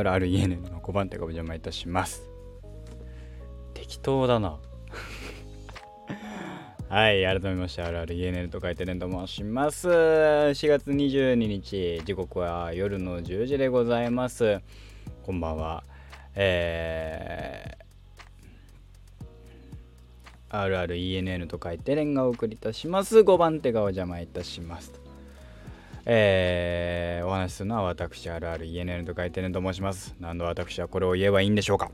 RRENN の5番手がお邪魔いたします。適当だな。はい改めまして RRENN と書いてねと申します。4月22日時刻は夜の10時でございます。こんばんは。えー RRENN と書いてレンがお送りいたします。5番手がお邪魔いたしますえー、お話しするのは私 RRENN と書いてねと申します。何度私はこれを言えばいいんでしょうか。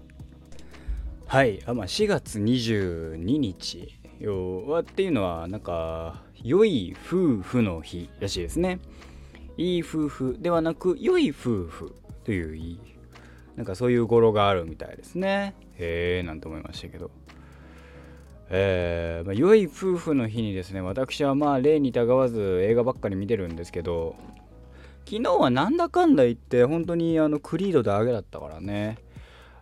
はい。あ、まあ、4月22日。はっていうのはなんか良い夫婦の日らしいですね。いい夫婦ではなく良い夫婦といういいなんかそういう語呂があるみたいですね。へえなんて思いましたけど。えー、まあ、良い夫婦の日にですね私はまあ例にたがわず映画ばっかり見てるんですけど昨日はなんだかんだ言って本当にあのクリードであげだったからね。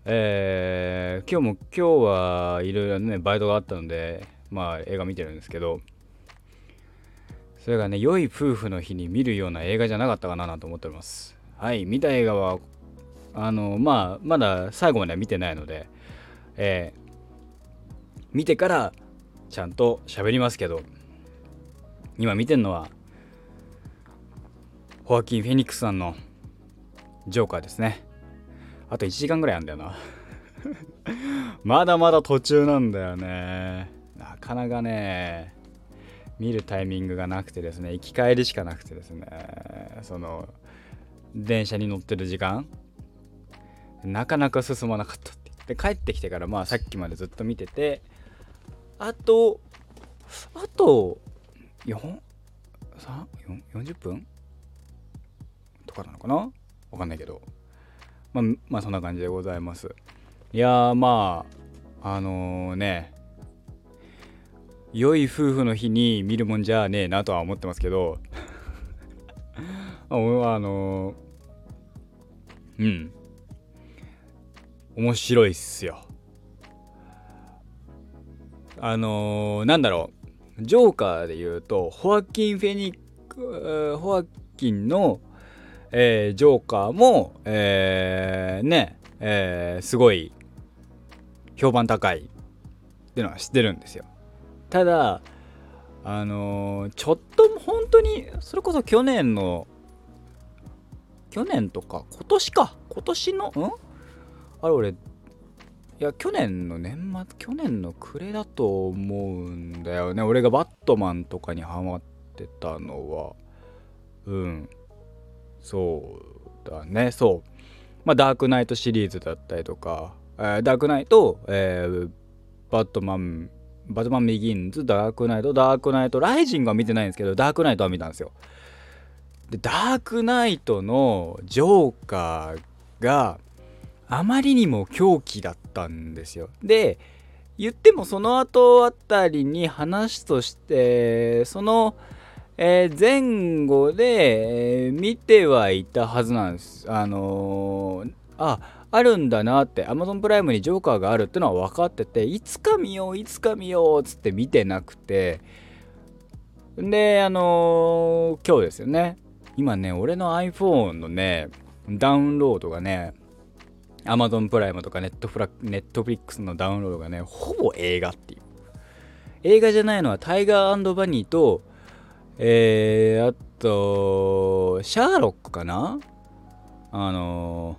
えー、今日も今日はいろいろねバイトがあったのでまあ映画見てるんですけどそれがね良い夫婦の日に見るような映画じゃなかったかなと思っております。はい見た映画はあのまあまだ最後までは見てないのでえー見てからちゃんと喋りますけど今見てんのはホアキン・フェニックスさんのジョーカーですね。あと1時間ぐらいあんだよな。まだまだ途中なんだよね。なかなかね見るタイミングがなくてですね行き帰りしかなくてですねその電車に乗ってる時間なかなか進まなかったってで帰ってきてからまあさっきまでずっと見ててあと、あと、4、3、40分？とかなのかな？わかんないけど。まあ、まあ、そんな感じでございます。いや、まあ、あのー、ね、良い夫婦の日に見るもんじゃねえなとは思ってますけど、あのー、うん。面白いっすよ。あのー、なんだろう。ジョーカーで言うとホアキン・フェニックホアキンの、えー、ジョーカーも、えー、ね、えー、すごい評判高いっていうのは知ってるんですよ。ただあのー、ちょっと本当にそれこそ去年の去年とか今年か。今年の？んあれ俺いや去年の年末去年の暮れだと思うんだよね。俺がバットマンとかにハマってたのは。うん。そうだね。そう。まあダークナイトシリーズだったりとか、えー、ダークナイト、えー、バットマンバットマン・ビギンズダークナイトダークナイトライジングは見てないんですけどダークナイトは見たんですよ。でダークナイトのジョーカーがあまりにも狂気だったんですよ。で言ってもその後あたりに話としてその、えー、前後で、見てはいたはずなんです。あのー、ああるんだなって Amazon プライムにジョーカーがあるってのは分かってていつか見よういつか見ようっつって見てなくてであの今日ですよね今ね俺の iPhone のねダウンロードがね Amazon プライムとかネットフラネットフリックスのダウンロードがね、ほぼ映画っていう。映画じゃないのはタイガーバニーと、えー、あと、シャーロックかな？あの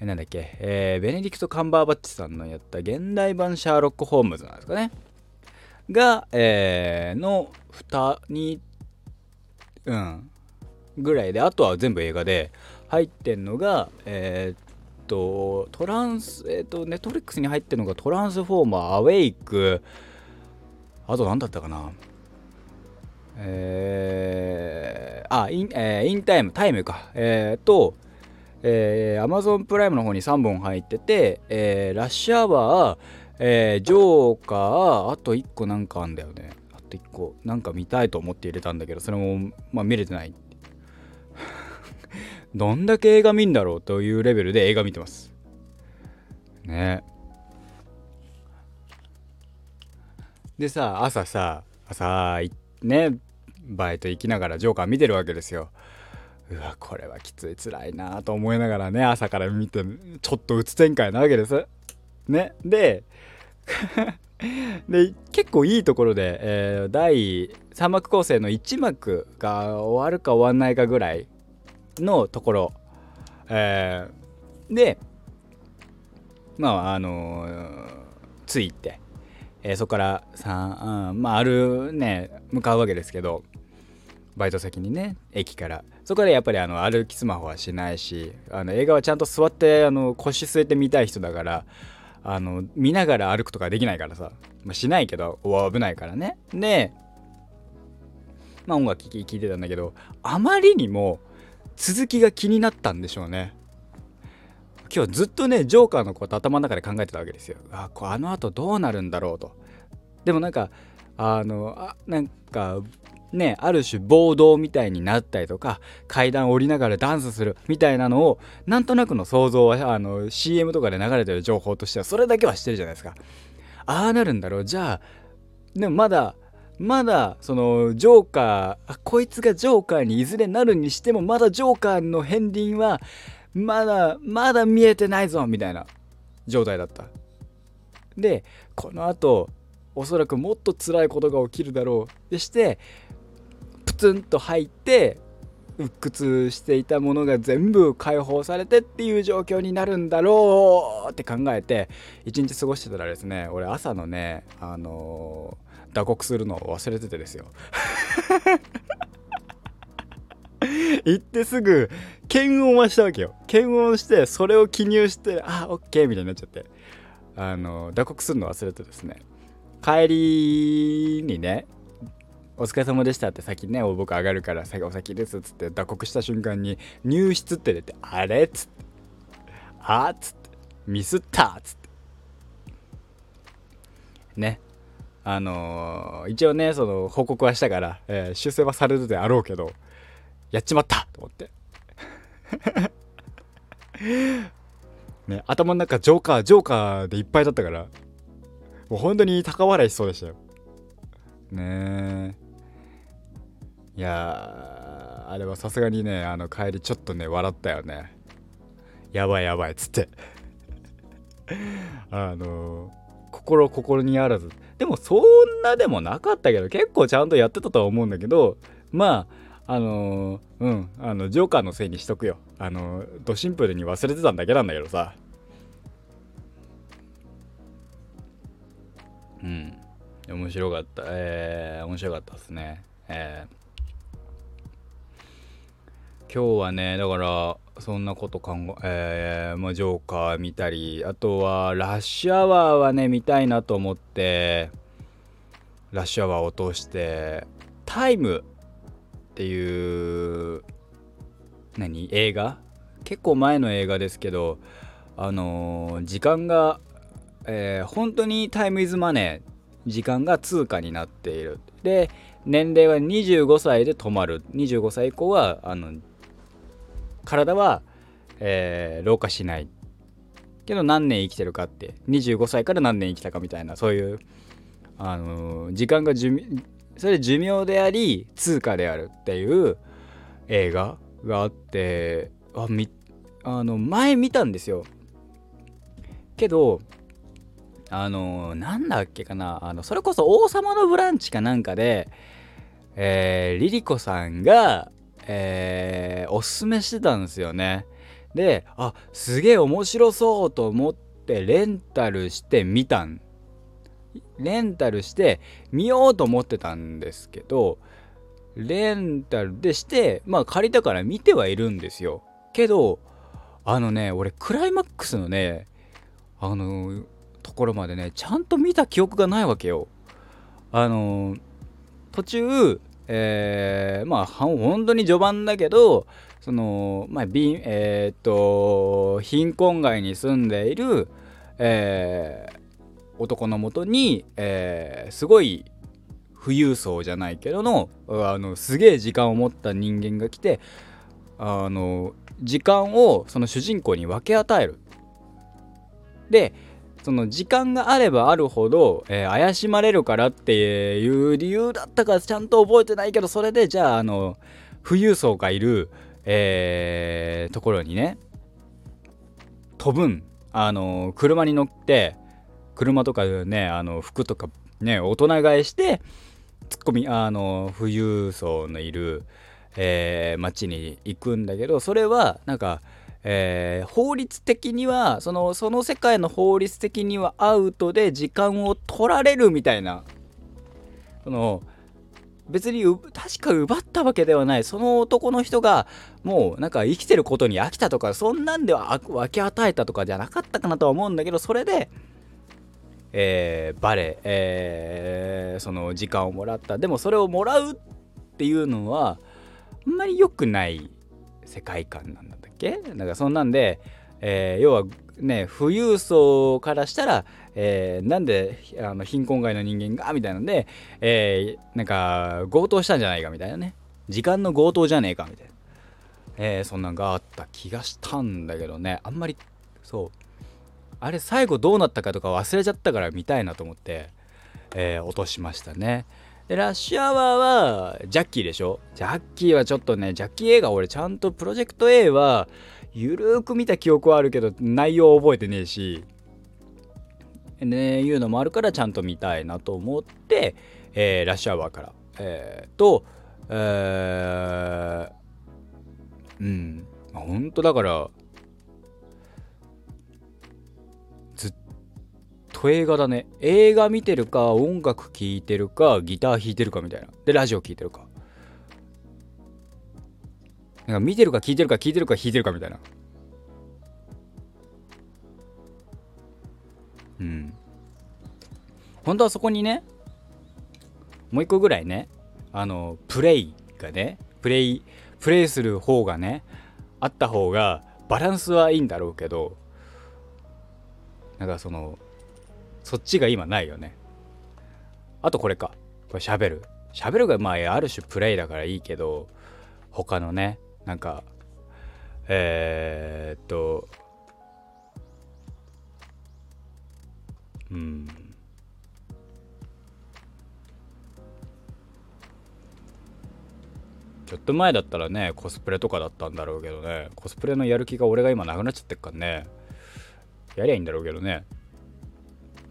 ー、なんだっけ、えー、ベネディクト・カンバーバッチさんのやった現代版シャーロック・ホームズなんですかね？が、えー、の2、2、うん、ぐらいで、あとは全部映画で入ってんのが、えー、と、トランス、えっ、ー、と、ネットフリックスに入ってるのがトランスフォーマー、アウェイク、あと何だったかなえー、あ、イン,、えー、インタイム、タイムか。えー、と、えー、Amazon プライムの方に3本入ってて、えー、ラッシュアワー、えー、ジョーカー、あと1個なんかあんだよね。あと1個、なんか見たいと思って入れたんだけど、それも、まあ見れてない。どんだけ映画見んだろうというレベルで映画見てます。ね。でさ、朝さ、朝、ね、バイト行きながらジョーカー見てるわけですよ。うわこれはきつい辛いなと思いながらね朝から見てちょっとうつ展開なわけです。ねで で結構いいところで、えー、第3幕構成の1幕が終わるか終わんないかぐらいのところ、えー、でまああのー、着いて、えー、そこからさ、うん、まああるね向かうわけですけど。バイト先にね駅から。そこでやっぱりあの歩きスマホはしないしあの映画はちゃんと座ってあの腰据えて見たい人だからあの見ながら歩くとかできないからさ、まあ、しないけど危ないからね。でまあ音楽聴いてたんだけどあまりにも続きが気になったんでしょうね。今日ずっとねジョーカーのこと頭の中で考えてたわけですよ。あこあのあとどうなるんだろうと。でもなんかあのあなんかねある種暴動みたいになったりとか階段降りながらダンスするみたいなのをなんとなくの想像はあの CM とかで流れてる情報としてはそれだけはしてるじゃないですか。ああなるんだろう。じゃあでもまだまだそのジョーカーこいつがジョーカーにいずれなるにしてもまだジョーカーの片鱗はまだまだ見えてないぞみたいな状態だった。でこのあとおそらくもっと辛いことが起きるだろう。でしてプツンと入って鬱屈していたものが全部解放されてっていう状況になるんだろうって考えて一日過ごしてたらですね俺朝のねあのー、打刻するのを忘れててですよ。行ってすぐ検温はしたわけよ。検温してそれを記入してあオッケーみたいになっちゃって。あの打刻するの忘れてですね。帰りにねお疲れ様でしたって先ね僕上がるから先お先ですっつって打刻した瞬間に入室って出てあれっつって。あっつって。ミスったっつって。ね。あのー、一応ねその報告はしたから、えー、修正はされるであろうけどやっちまったと思って。ね頭の中ジョーカージョーカーでいっぱいだったからもう本当に高笑いしそうでしたよ。ねえいやあれはさすがにねあの帰りちょっとね笑ったよね。やばいやばいっつって。あの心心にあらず。でもそんなでもなかったけど結構ちゃんとやってたとは思うんだけどまああのうんあのジョーカーのせいにしとくよ。あのドシンプルに忘れてたんだけなんだけどさ。うん。面白かった。えー、面白かったですね。えー。今日はねだからそんなこと考えー、まあ、ジョーカー見たりあとはラッシュアワーはね見たいなと思ってラッシュアワーを通してタイムっていう何？映画？結構前の映画ですけどあのー、時間が、えー、本当にタイムイズマネー時間が通貨になっている。で年齢は25歳で止まる。25歳以降はあの体は、えー、老化しない。けど何年生きてるかって25歳から何年生きたかみたいなそういう、あのー、時間が寿命それ寿命であり通貨であるっていう映画があってあみあの前見たんですよ。けどあのー、なんだっけかなあのそれこそ「王様のブランチ」かなんかで、えー、リリコさんがえー、おすすめしてたんですよね。で、あ、すげえ面白そうと思ってレンタルして見たん。レンタルして見ようと思ってたんですけど、レンタルでして、まあ借りたから見てはいるんですよ。けど、あのね、俺クライマックスのね、あのところまでね、ちゃんと見た記憶がないわけよ。あの途中、えー、まあ本当に序盤だけどそのまあえー、っと貧困街に住んでいる、えー、男のもとに、えー、すごい富裕層じゃないけどのあのすげえ時間を持った人間が来てあの時間をその主人公に分け与える。でその時間があればあるほど、えー、怪しまれるからっていう理由だったかちゃんと覚えてないけどそれでじゃああの富裕層がいる、えー、ところにね飛ぶん。あの車に乗って車とかねあの服とかね大人買いしてツッコミあの富裕層のいる、えー、町に行くんだけどそれはなんか、えー、法律的にはそのその世界の法律的にはアウトで時間を取られるみたいな。その別に確か奪ったわけではない。その男の人がもうなんか生きてることに飽きたとかそんなんでは分け与えたとかじゃなかったかなとは思うんだけどそれで、えー、バレ、えー、その時間をもらった。でもそれをもらうっていうのはあんまり良くない世界観なんだけ？なんかそんなんで、えー、要はね富裕層からしたらえー、なんであの貧困街の人間が？みたいなんで、えー、なんか強盗したんじゃないか？みたいなね。時間の強盗じゃねえか？みたいな、えー、そんなんがあった気がしたんだけどね。あんまりそう。あれ最後どうなったかとか忘れちゃったから見たいなと思って、えー、落としましたね。でラッシュアワーはジャッキーでしょ？ジャッキーはちょっとねジャッキー映画俺ちゃんとプロジェクト A はゆるーく見た記憶はあるけど内容覚えてねえしねいうのもあるからちゃんと見たいなと思って、えー、ラッシュアワーから、えー、と、えー、うん。本当だから映画だね。映画見てるか音楽聴いてるかギター弾いてるかみたいな。でラジオ聴いてるか。なんか見てるか聴いてるか聴いてるか弾いてるかみたいな。うん。本当はそこにね、もう一個ぐらいね、あの、プレイがね、プレイ、プレイする方がね、あった方がバランスはいいんだろうけど、なんかその、そっちが今ないよね。あとこれか。これ喋る。喋るがまあある種プレイだからいいけど、他のね、なんか、えー、っと、うんちょっと前だったらねコスプレとかだったんだろうけどねコスプレのやる気が俺が今なくなっちゃってっからねやりゃいいんだろうけどね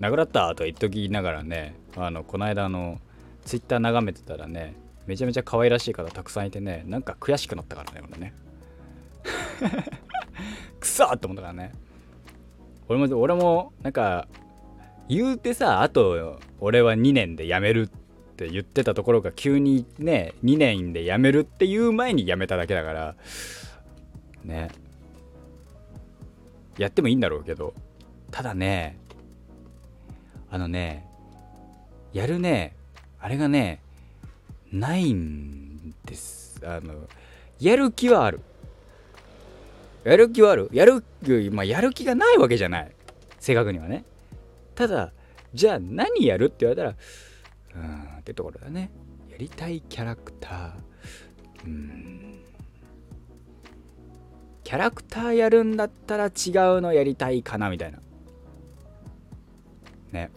なくなったと言っときながらねあのこの間のツイッター眺めてたらねめちゃめちゃ可愛らしい方たくさんいてねなんか悔しくなったからね俺ね。くそって思ったからね。俺も俺もなんか言うてさあと俺は2年で辞めるって言ってたところが急にね2年で辞めるっていう前に辞めただけだからね。やってもいいんだろうけどただねあのねやるねあれがねないんです。あのやる気はある。やる気はある？やる,、まあ、やる気がないわけじゃない。正確にはね。ただじゃあ何やるって言われたらうーんってところだね。やりたいキャラクター。うん。キャラクターやるんだったら違うのやりたいかなみたいな。ね。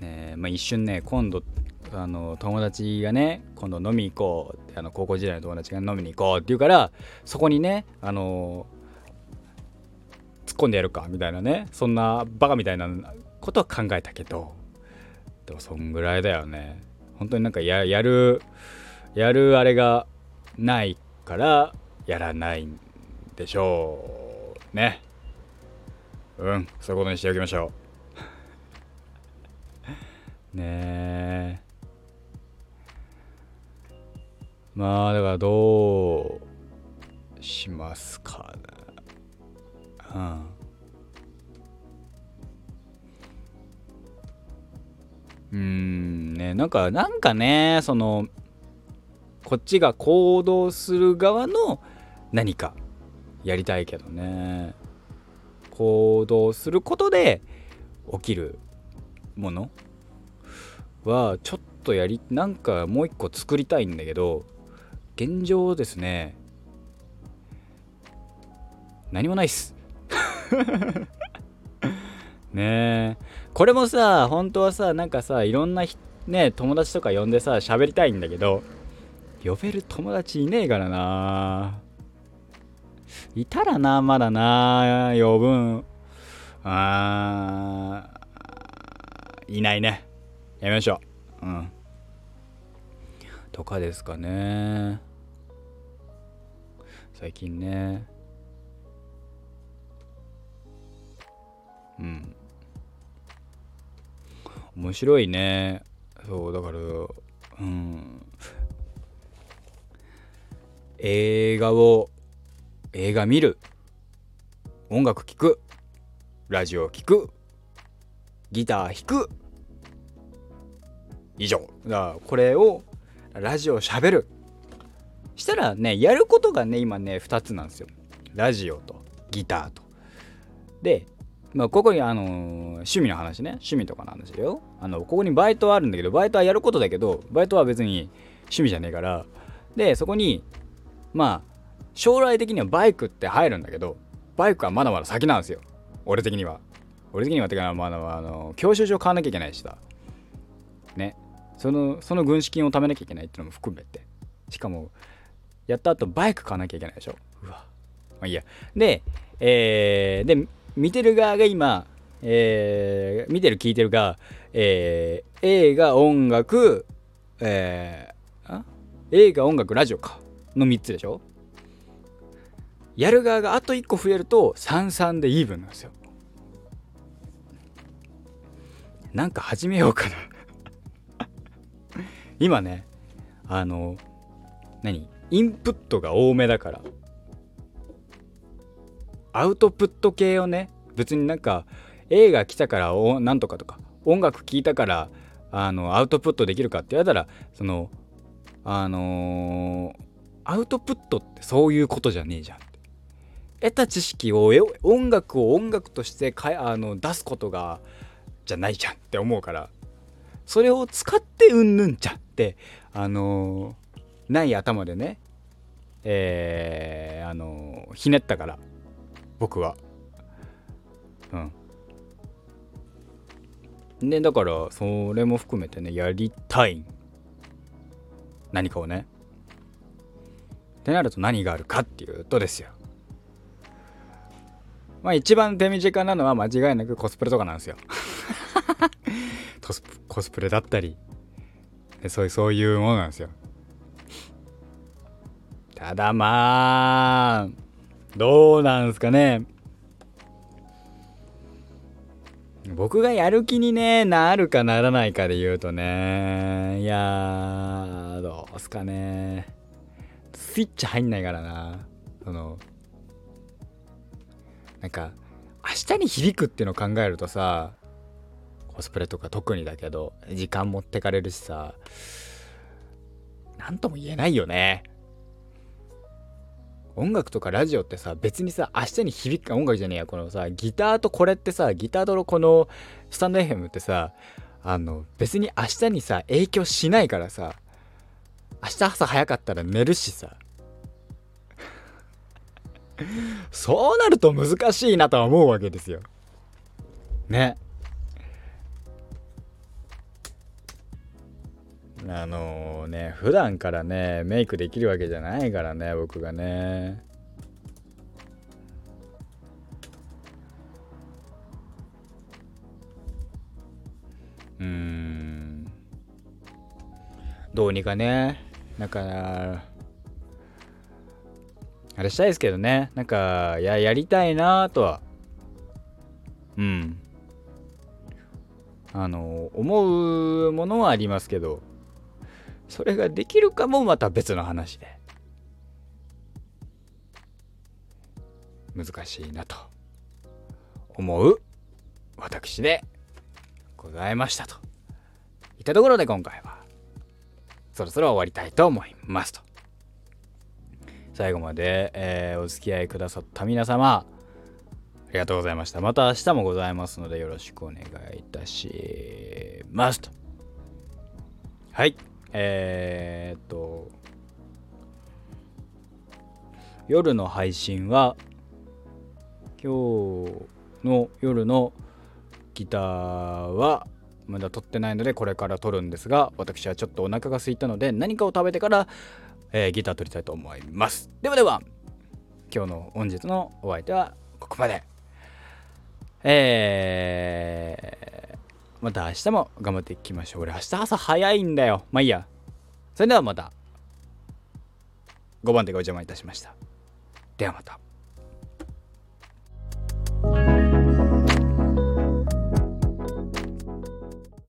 ねまあ一瞬ね今度あの友達がね今度飲み行こうあの高校時代の友達が飲みに行こうって言うからそこにねあの突っ込んでやるかみたいなねそんなバカみたいなことは考えたけどでもそんぐらいだよね。本当になんかややるやるあれがないからやらないんでしょうね。うんそういうことにしておきましょう。ね。まあだからどうしますかね。うん。ね。なんかなんかねそのこっちが行動する側の何かやりたいけどね。行動することで起きるものはちょっとやりなんかもう一個作りたいんだけど現状ですね。何もないっす。ねえ。これもさ本当はさなんかさいろんなね友達とか呼んでさ喋りたいんだけど呼べる友達いねえからな。いたらなまだな呼ぶん。あいないね。やめましょう。うん。とかですかね。最近ね。うん。面白いね。そうだからうん。映画を映画見る。音楽聴く。ラジオ聴く。ギター弾く。以上。だからこれをラジオしゃべる。したらねやることがね今ね2つなんですよ。ラジオとギターと。でまあ、ここにあのー、趣味の話ね。趣味とかの話だよ。あのここにバイトはあるんだけどバイトはやることだけどバイトは別に趣味じゃねえから。でそこにまあ将来的にはバイクって入るんだけどバイクはまだまだ先なんですよ。俺的には。俺的にはってかまだあの教習所買わなきゃいけないしさ。ね。そのその軍資金を貯めなきゃいけないっていうのも含めて。しかもやった後バイク買わなきゃいけないでしょ。うわ。まあいいや。でえー、で見てる側が今、えー、見てる聞いてるが、えー、映画音楽、えー、映画音楽ラジオか。の3つでしょ。やる側があと1個増えると33でイーブンなんですよ。なんか始めようかな。今ねあの何？インプットが多めだから。アウトプット系をね別になんか映画来たからおなんとかとか音楽聴いたからあのアウトプットできるかって言われたらそのあのー、アウトプットってそういうことじゃねえじゃん得た知識を音楽を音楽としてかあの出すことがじゃないじゃんって思うから。それを使ってうんぬんちゃってあのー、ない頭でねえー、あのー、ひねったから僕は。うん。でだからそれも含めてねやりたい。何かをね。ってなると何があるかっていうとですよ。まあ一番手短なのは間違いなくコスプレとかなんですよ。コスコスプレだったりそういうそういうものなんですよただまあどうなんすかね僕がやる気にね、なるかならないかで言うとね、いやー、どうすかね。スイッチ入んないからな。その、なんか、明日に響くっていうのを考えるとさ、コスプレとか特にだけど、時間持ってかれるしさ、なんとも言えないよね。音楽とかラジオってさ別にさ明日に響く音楽じゃねえやこのさギターとこれってさギターとのこのスタンド FM ってさあの別に明日にさ影響しないからさ明日朝早かったら寝るしさ。そうなると難しいなとは思うわけですよ。ね。あのー、ね普段からねメイクできるわけじゃないからね僕がね。うん。どうにかねなんかあれしたいですけどね。なんかややりたいなとは。うん。あの思うものはありますけど。それができるかもまた別の話で。難しいなと思う私でございましたといったところで今回は。そろそろ終わりたいと思いますと。最後まで、えー、お付き合いくださった皆様ありがとうございました。また明日もございますのでよろしくお願いいたしますと。はい。えー、っと夜の配信は今日の夜のギターはまだ撮ってないのでこれから撮るんですが私はちょっとお腹が空いたので何かを食べてからえー、ギター取りたいと思います。ではでは今日の本日のお相手はここまで。えー、また明日も頑張っていきましょう。俺明日朝早いんだよ。まあいいや。それではまた。5番手がお邪魔いたしました。ではまた。